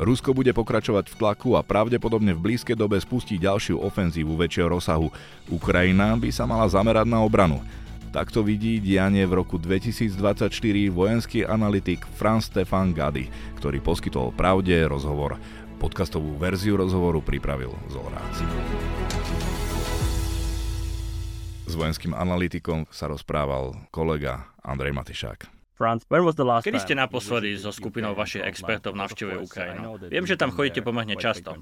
Rusko bude pokračovať v tlaku a pravdepodobne v blízkej dobe spustí ďalšiu ofenzívu väčšieho rozsahu. Ukrajina by sa mala zamerať na obranu. Takto vidí dianie v roku 2024 vojenský analytik Franz Stefan Gady, ktorý poskytol pravde rozhovor. Podcastovú verziu rozhovoru pripravil Zolrác. S vojenským analytikom sa rozprával kolega Andrej Matišák. Kedy ste naposledy so skupinou vašich expertov navštívili Ukrajinu? Viem, že tam chodíte pomerne často.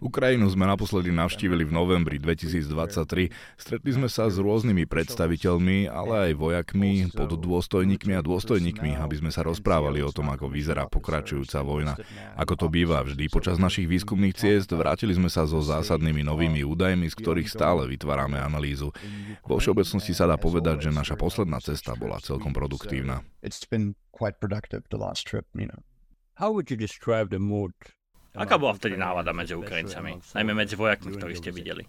Ukrajinu sme naposledy navštívili v novembri 2023. Stretli sme sa s rôznymi predstaviteľmi, ale aj vojakmi, pod dôstojníkmi a dôstojníkmi, aby sme sa rozprávali o tom, ako vyzerá pokračujúca vojna. Ako to býva vždy počas našich výskumných ciest, vrátili sme sa so zásadnými novými údajmi, z ktorých stále vytvárame analýzu. Vo všeobecnosti sa dá povedať, že naša posledná cesta bola celkom produktívna. How would you describe the mood Aká bola vtedy nálada medzi Ukrajincami, najmä medzi vojakmi, ktorých ste videli?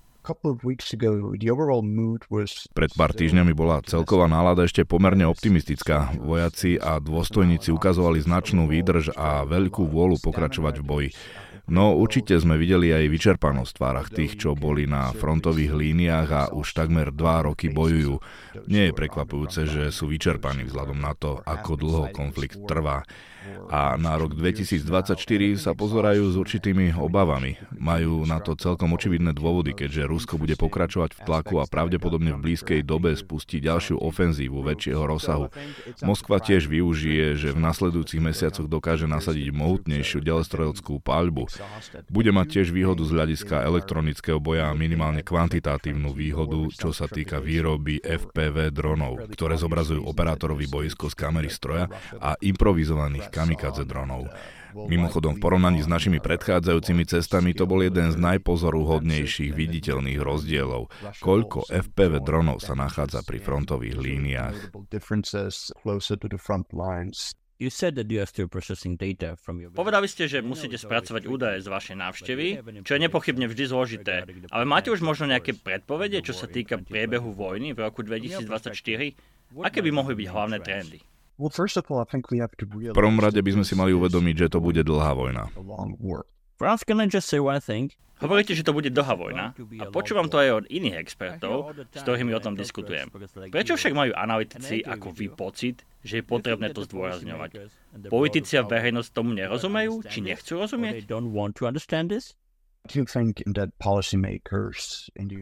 Pred pár týždňami bola celková nálada ešte pomerne optimistická. Vojaci a dôstojníci ukazovali značnú výdrž a veľkú vôľu pokračovať v boji. No určite sme videli aj vyčerpanosť v tvárach tých, čo boli na frontových líniách a už takmer dva roky bojujú. Nie je prekvapujúce, že sú vyčerpaní vzhľadom na to, ako dlho konflikt trvá a na rok 2024 sa pozorajú s určitými obavami. Majú na to celkom očividné dôvody, keďže Rusko bude pokračovať v tlaku a pravdepodobne v blízkej dobe spustí ďalšiu ofenzívu väčšieho rozsahu. Moskva tiež využije, že v nasledujúcich mesiacoch dokáže nasadiť mohutnejšiu delostreleckú paľbu. Bude mať tiež výhodu z hľadiska elektronického boja a minimálne kvantitatívnu výhodu, čo sa týka výroby FPV dronov, ktoré zobrazujú operátorovi boisko z kamery stroja a improvizovaných kamikadze dronov. Mimochodom, v porovnaní s našimi predchádzajúcimi cestami to bol jeden z najpozoruhodnejších viditeľných rozdielov. Koľko FPV dronov sa nachádza pri frontových líniách. Povedali ste, že musíte spracovať údaje z vašej návštevy, čo je nepochybne vždy zložité. Ale máte už možno nejaké predpovede, čo sa týka priebehu vojny v roku 2024? Aké by mohli byť hlavné trendy? V prvom rade by sme si mali uvedomiť, že to bude dlhá vojna. Hovoríte, že to bude dlhá vojna a počúvam to aj od iných expertov, s ktorými o tom diskutujem. Prečo však majú analytici ako vy pocit, že je potrebné to zdôrazňovať? Politici a verejnosť tomu nerozumejú, či nechcú rozumieť?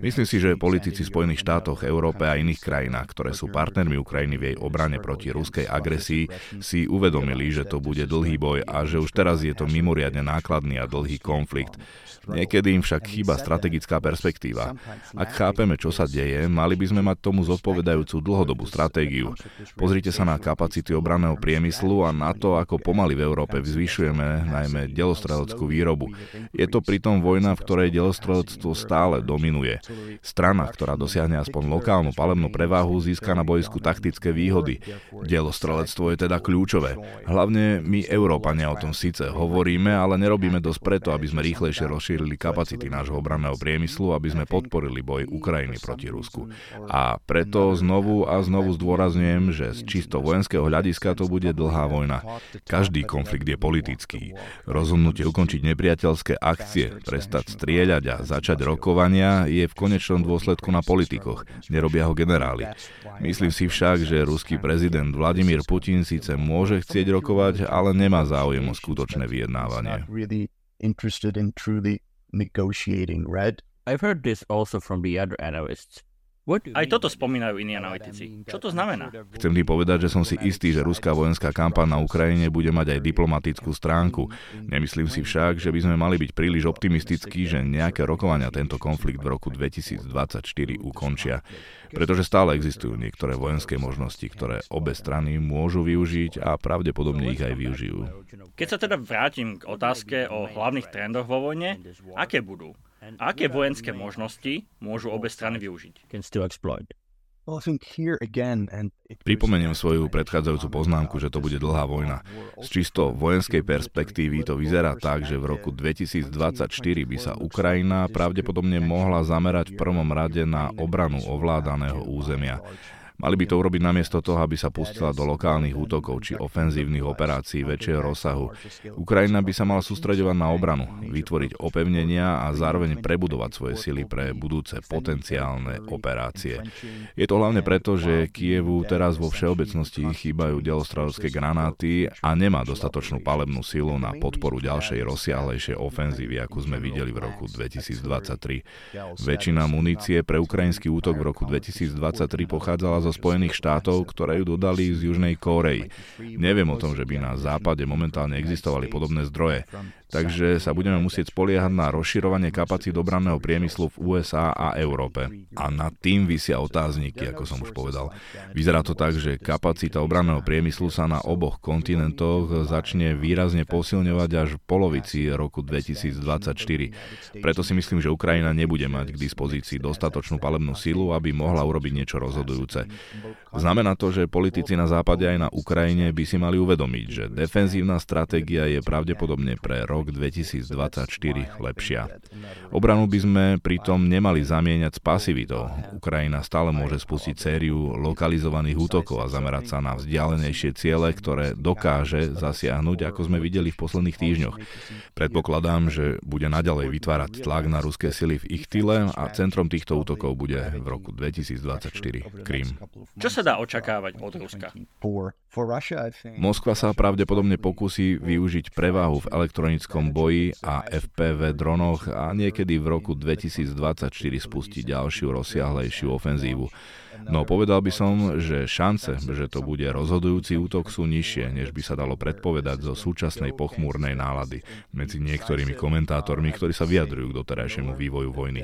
Myslím si, že politici v Spojených štátoch, Európe a iných krajinách, ktoré sú partnermi Ukrajiny v jej obrane proti ruskej agresii, si uvedomili, že to bude dlhý boj a že už teraz je to mimoriadne nákladný a dlhý konflikt. Niekedy im však chýba strategická perspektíva. Ak chápeme, čo sa deje, mali by sme mať tomu zodpovedajúcu dlhodobú stratégiu. Pozrite sa na kapacity obranného priemyslu a na to, ako pomaly v Európe zvyšujeme najmä delostreleckú výrobu. Je to pritom vojna, v ktorej delostrelectvo stále dominuje. Strana, ktorá dosiahne aspoň lokálnu palebnú prevahu, získa na bojsku taktické výhody. Delostrelectvo je teda kľúčové. Hlavne my, Európania, o tom síce hovoríme, ale nerobíme dosť preto, aby sme rýchlejšie rozšírili kapacity nášho obranného priemyslu, aby sme podporili boj Ukrajiny proti Rusku. A preto znovu a znovu zdôrazňujem, že z čisto vojenského hľadiska to bude dlhá vojna. Každý konflikt je politický. Rozhodnutie ukončiť nepriateľské akcie, prestať strieľať a začať rokovania je v konečnom dôsledku na politikoch. Nerobia ho generáli. Myslím si však, že ruský prezident Vladimír Putin síce môže chcieť rokovať, ale nemá záujem o skutočné vyjednávanie. I've heard this also from the other analysts. Aj toto spomínajú iní analytici. Čo to znamená? Chcem tým povedať, že som si istý, že ruská vojenská kampaň na Ukrajine bude mať aj diplomatickú stránku. Nemyslím si však, že by sme mali byť príliš optimistickí, že nejaké rokovania tento konflikt v roku 2024 ukončia. Pretože stále existujú niektoré vojenské možnosti, ktoré obe strany môžu využiť a pravdepodobne ich aj využijú. Keď sa teda vrátim k otázke o hlavných trendoch vo vojne, aké budú? Aké vojenské možnosti môžu obe strany využiť? Pripomeniem svoju predchádzajúcu poznámku, že to bude dlhá vojna. Z čisto vojenskej perspektívy to vyzerá tak, že v roku 2024 by sa Ukrajina pravdepodobne mohla zamerať v prvom rade na obranu ovládaného územia. Mali by to urobiť namiesto toho, aby sa pustila do lokálnych útokov či ofenzívnych operácií väčšieho rozsahu. Ukrajina by sa mala sústredovať na obranu, vytvoriť opevnenia a zároveň prebudovať svoje sily pre budúce potenciálne operácie. Je to hlavne preto, že Kievu teraz vo všeobecnosti chýbajú delostradovské granáty a nemá dostatočnú palebnú silu na podporu ďalšej rozsiahlejšej ofenzívy, ako sme videli v roku 2023. Väčšina munície pre ukrajinský útok v roku 2023 pochádzala zo Spojených štátov, ktoré ju dodali z Južnej Kórei. Neviem o tom, že by na západe momentálne existovali podobné zdroje. Takže sa budeme musieť spoliehať na rozširovanie kapacít obranného priemyslu v USA a Európe. A nad tým vysia otázniky, ako som už povedal. Vyzerá to tak, že kapacita obranného priemyslu sa na oboch kontinentoch začne výrazne posilňovať až v polovici roku 2024. Preto si myslím, že Ukrajina nebude mať k dispozícii dostatočnú palebnú silu, aby mohla urobiť niečo rozhodujúce. Znamená to, že politici na západe aj na Ukrajine by si mali uvedomiť, že defenzívna stratégia je pravdepodobne pre rok 2024 lepšia. Obranu by sme pritom nemali zamieňať s pasivitou. Ukrajina stále môže spustiť sériu lokalizovaných útokov a zamerať sa na vzdialenejšie ciele, ktoré dokáže zasiahnuť, ako sme videli v posledných týždňoch. Predpokladám, že bude naďalej vytvárať tlak na ruské sily v ich tyle a centrom týchto útokov bude v roku 2024 Krym. Čo sa dá očakávať od Ruska? Moskva sa pravdepodobne pokusí využiť prevahu v elektronickom boji a FPV dronoch a niekedy v roku 2024 spustiť ďalšiu rozsiahlejšiu ofenzívu. No povedal by som, že šance, že to bude rozhodujúci útok sú nižšie, než by sa dalo predpovedať zo súčasnej pochmúrnej nálady medzi niektorými komentátormi, ktorí sa vyjadrujú k doterajšiemu vývoju vojny.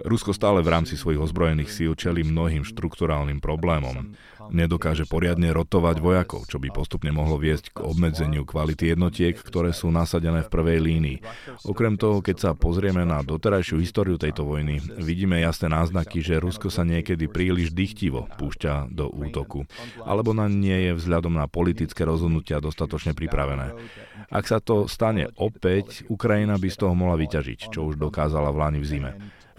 Rusko stále v rámci svojich ozbrojených síl čeli mnohým štrukturálnym problémom. Nedokáže poriadne rotovať vojakov, čo by postupne mohlo viesť k obmedzeniu kvality jednotiek, ktoré sú nasadené v prvej línii. Okrem toho, keď sa pozrieme na doterajšiu históriu tejto vojny, vidíme jasné náznaky, že Rusko sa niekedy príliš dychtivo púšťa do útoku, alebo na nie je vzhľadom na politické rozhodnutia dostatočne pripravené. Ak sa to stane opäť, Ukrajina by z toho mohla vyťažiť, čo už dokázala v Lani v zime.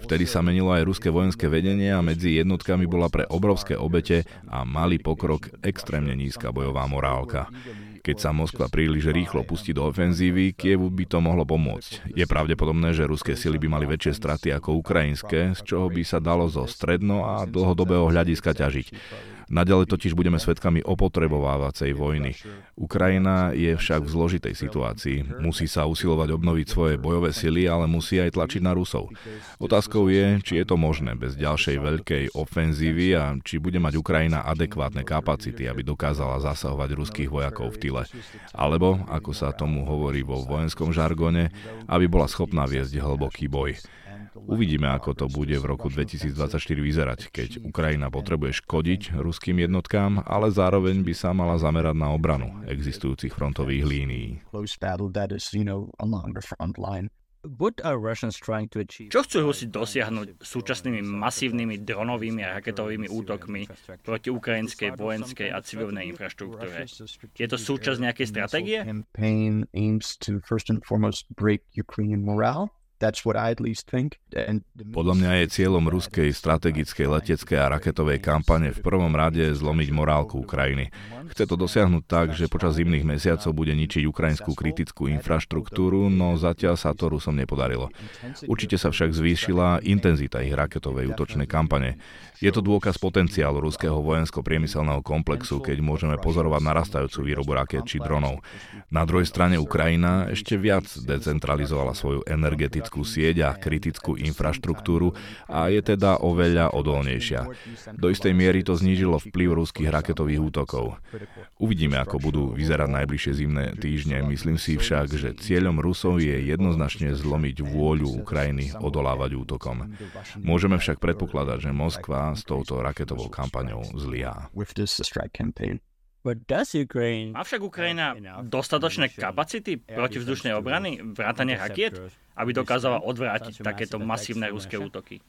Vtedy sa menilo aj ruské vojenské vedenie a medzi jednotkami bola pre obrovské obete a malý pokrok extrémne nízka bojová morálka. Keď sa Moskva príliš rýchlo pustí do ofenzívy, Kievu by to mohlo pomôcť. Je pravdepodobné, že ruské sily by mali väčšie straty ako ukrajinské, z čoho by sa dalo zo stredno a dlhodobého hľadiska ťažiť. Naďalej totiž budeme svedkami opotrebovávacej vojny. Ukrajina je však v zložitej situácii. Musí sa usilovať obnoviť svoje bojové sily, ale musí aj tlačiť na Rusov. Otázkou je, či je to možné bez ďalšej veľkej ofenzívy a či bude mať Ukrajina adekvátne kapacity, aby dokázala zasahovať ruských vojakov v tyle. Alebo, ako sa tomu hovorí vo vojenskom žargone, aby bola schopná viesť hlboký boj. Uvidíme, ako to bude v roku 2024 vyzerať, keď Ukrajina potrebuje škodiť ruským jednotkám, ale zároveň by sa mala zamerať na obranu existujúcich frontových línií. Čo chcú Rusi dosiahnuť súčasnými masívnymi dronovými a raketovými útokmi proti ukrajinskej vojenskej a civilnej infraštruktúre? Je to súčasť nejakej stratégie? Podľa mňa je cieľom ruskej strategickej leteckej a raketovej kampane v prvom rade zlomiť morálku Ukrajiny. Chce to dosiahnuť tak, že počas zimných mesiacov bude ničiť ukrajinskú kritickú infraštruktúru, no zatiaľ sa to Rusom nepodarilo. Určite sa však zvýšila intenzita ich raketovej útočnej kampane. Je to dôkaz potenciálu ruského vojensko-priemyselného komplexu, keď môžeme pozorovať narastajúcu výrobu raket či dronov. Na druhej strane Ukrajina ešte viac decentralizovala svoju energetickú sieť a kritickú infraštruktúru a je teda oveľa odolnejšia. Do istej miery to znížilo vplyv ruských raketových útokov. Uvidíme, ako budú vyzerať najbližšie zimné týždne. Myslím si však, že cieľom Rusov je jednoznačne zlomiť vôľu Ukrajiny odolávať útokom. Môžeme však predpokladať, že Moskva s touto raketovou kampaňou zlyhá. Má však Ukrajina dostatočné kapacity protivzdušnej obrany, vrátane rakiet, aby dokázala odvrátiť takéto masívne ruské útoky?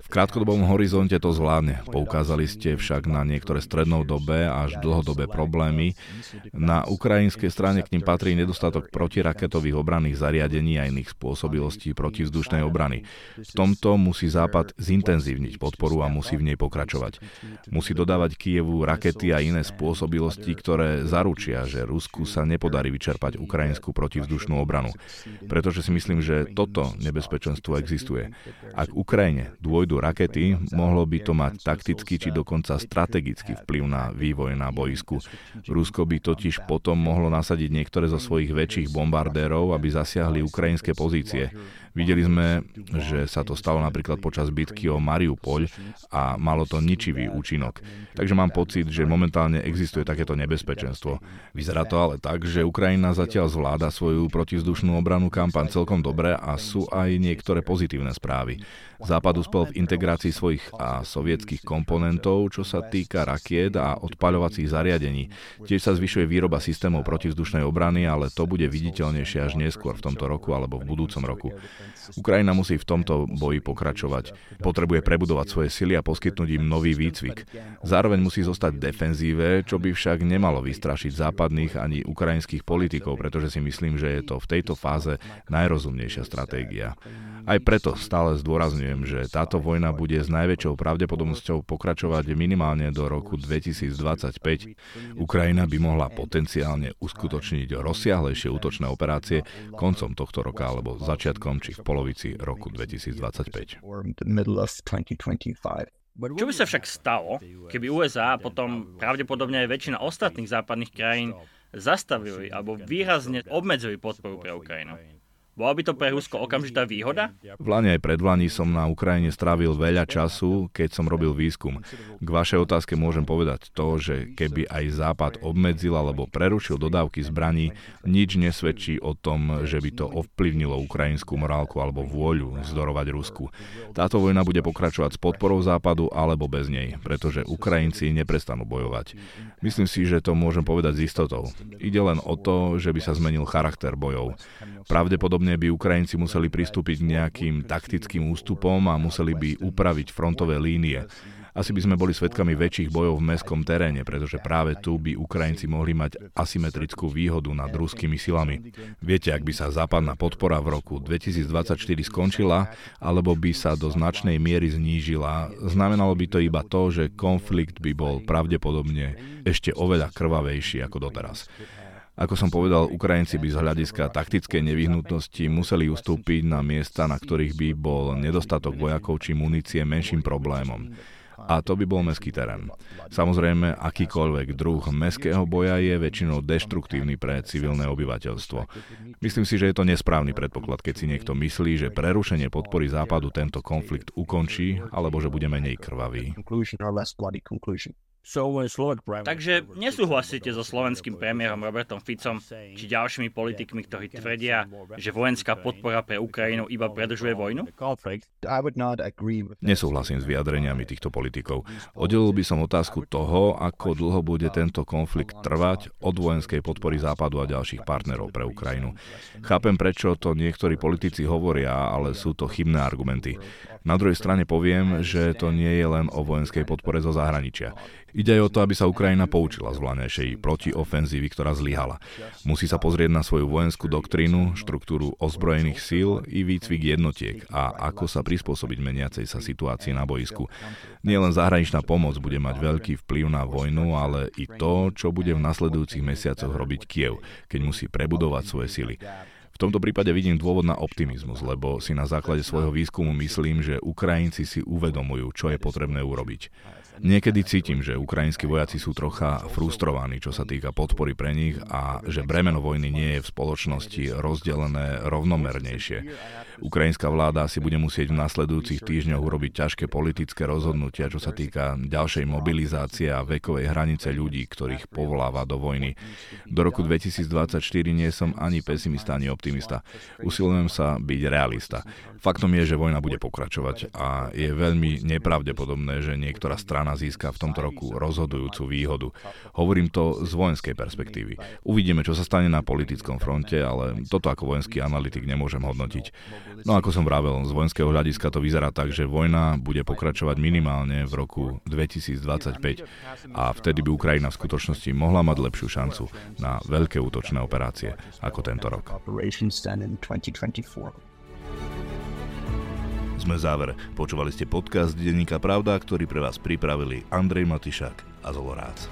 V krátkodobom horizonte to zvládne. Poukázali ste však na niektoré strednodobé až dlhodobé problémy. Na ukrajinskej strane k ním patrí nedostatok protiraketových obranných zariadení a iných spôsobilostí protivzdušnej obrany. V tomto musí Západ zintenzívniť podporu a musí v nej pokračovať. Musí dodávať Kievu Kievu rakety a iné spôsobilosti, ktoré zaručia, že Rusku sa nepodarí vyčerpať ukrajinskú protivzdušnú obranu. Pretože si myslím, že toto nebezpečenstvo existuje. Ak Ukrajine dôjdu rakety, mohlo by to mať taktický či dokonca strategický vplyv na vývoj na boisku. Rusko by totiž potom mohlo nasadiť niektoré zo svojich väčších bombardérov, aby zasiahli ukrajinské pozície. Videli sme, že sa to stalo napríklad počas bitky o Mariupol a malo to ničivý účinok. Takže mám pocit, že momentálne existuje takéto nebezpečenstvo. Vyzerá to ale tak, že Ukrajina zatiaľ zvláda svoju protizdušnú obranu kampaň celkom dobre a sú aj niektoré pozitívne správy. Západ uspel v integrácii svojich a sovietských komponentov, čo sa týka rakiet a odpaľovacích zariadení. Tiež sa zvyšuje výroba systémov protivzdušnej obrany, ale to bude viditeľnejšie až neskôr v tomto roku alebo v budúcom roku. Ukrajina musí v tomto boji pokračovať. Potrebuje prebudovať svoje sily a poskytnúť im nový výcvik. Zároveň musí zostať v defenzíve, čo by však nemalo vystrašiť západných ani ukrajinských politikov, pretože si myslím, že je to v tejto fáze najrozumnejšia stratégia. Aj preto stále zdôrazňujem, že táto vojna bude s najväčšou pravdepodobnosťou pokračovať minimálne do roku 2025. Ukrajina by mohla potenciálne uskutočniť rozsiahlejšie útočné operácie koncom tohto roka alebo začiatkom či v polovici roku 2025. Čo by sa však stalo, keby USA a potom pravdepodobne aj väčšina ostatných západných krajín zastavili alebo výrazne obmedzili podporu pre Ukrajinu? Bola by to pre Rusko okamžitá výhoda? V Lani aj pred Vlani som na Ukrajine strávil veľa času, keď som robil výskum. K vašej otázke môžem povedať to, že keby aj Západ obmedzil alebo prerušil dodávky zbraní, nič nesvedčí o tom, že by to ovplyvnilo ukrajinskú morálku alebo vôľu zdorovať Rusku. Táto vojna bude pokračovať s podporou Západu alebo bez nej, pretože Ukrajinci neprestanú bojovať. Myslím si, že to môžem povedať s istotou. Ide len o to, že by sa zmenil charakter bojov. Pravdepodobne Pravdepodobne by Ukrajinci museli pristúpiť k nejakým taktickým ústupom a museli by upraviť frontové línie. Asi by sme boli svedkami väčších bojov v mestskom teréne, pretože práve tu by Ukrajinci mohli mať asymetrickú výhodu nad ruskými silami. Viete, ak by sa západná podpora v roku 2024 skončila, alebo by sa do značnej miery znížila, znamenalo by to iba to, že konflikt by bol pravdepodobne ešte oveľa krvavejší ako doteraz. Ako som povedal, Ukrajinci by z hľadiska taktickej nevyhnutnosti museli ustúpiť na miesta, na ktorých by bol nedostatok vojakov či munície menším problémom. A to by bol meský terén. Samozrejme, akýkoľvek druh meského boja je väčšinou deštruktívny pre civilné obyvateľstvo. Myslím si, že je to nesprávny predpoklad, keď si niekto myslí, že prerušenie podpory Západu tento konflikt ukončí, alebo že bude menej krvavý. Takže nesúhlasíte so slovenským premiérom Robertom Ficom či ďalšími politikmi, ktorí tvrdia, že vojenská podpora pre Ukrajinu iba predržuje vojnu? Nesúhlasím s vyjadreniami týchto politikov. Oddelil by som otázku toho, ako dlho bude tento konflikt trvať od vojenskej podpory Západu a ďalších partnerov pre Ukrajinu. Chápem, prečo to niektorí politici hovoria, ale sú to chybné argumenty. Na druhej strane poviem, že to nie je len o vojenskej podpore zo zahraničia. Ide aj o to, aby sa Ukrajina poučila z vlanejšej protiofenzívy, ktorá zlyhala. Musí sa pozrieť na svoju vojenskú doktrínu, štruktúru ozbrojených síl i výcvik jednotiek a ako sa prispôsobiť meniacej sa situácii na boisku. Nielen zahraničná pomoc bude mať veľký vplyv na vojnu, ale i to, čo bude v nasledujúcich mesiacoch robiť Kiev, keď musí prebudovať svoje sily. V tomto prípade vidím dôvod na optimizmus, lebo si na základe svojho výskumu myslím, že Ukrajinci si uvedomujú, čo je potrebné urobiť. Niekedy cítim, že ukrajinskí vojaci sú trocha frustrovaní, čo sa týka podpory pre nich a že bremeno vojny nie je v spoločnosti rozdelené rovnomernejšie. Ukrajinská vláda si bude musieť v nasledujúcich týždňoch urobiť ťažké politické rozhodnutia, čo sa týka ďalšej mobilizácie a vekovej hranice ľudí, ktorých povoláva do vojny. Do roku 2024 nie som ani pesimista, ani optimista. Usilujem sa byť realista. Faktom je, že vojna bude pokračovať a je veľmi nepravdepodobné, že niektorá strana strana získa v tomto roku rozhodujúcu výhodu. Hovorím to z vojenskej perspektívy. Uvidíme, čo sa stane na politickom fronte, ale toto ako vojenský analytik nemôžem hodnotiť. No ako som vravel, z vojenského hľadiska to vyzerá tak, že vojna bude pokračovať minimálne v roku 2025 a vtedy by Ukrajina v skutočnosti mohla mať lepšiu šancu na veľké útočné operácie ako tento rok. Sme v závere. Počúvali ste podcast Denníka Pravda, ktorý pre vás pripravili Andrej Matišak a Zolorác.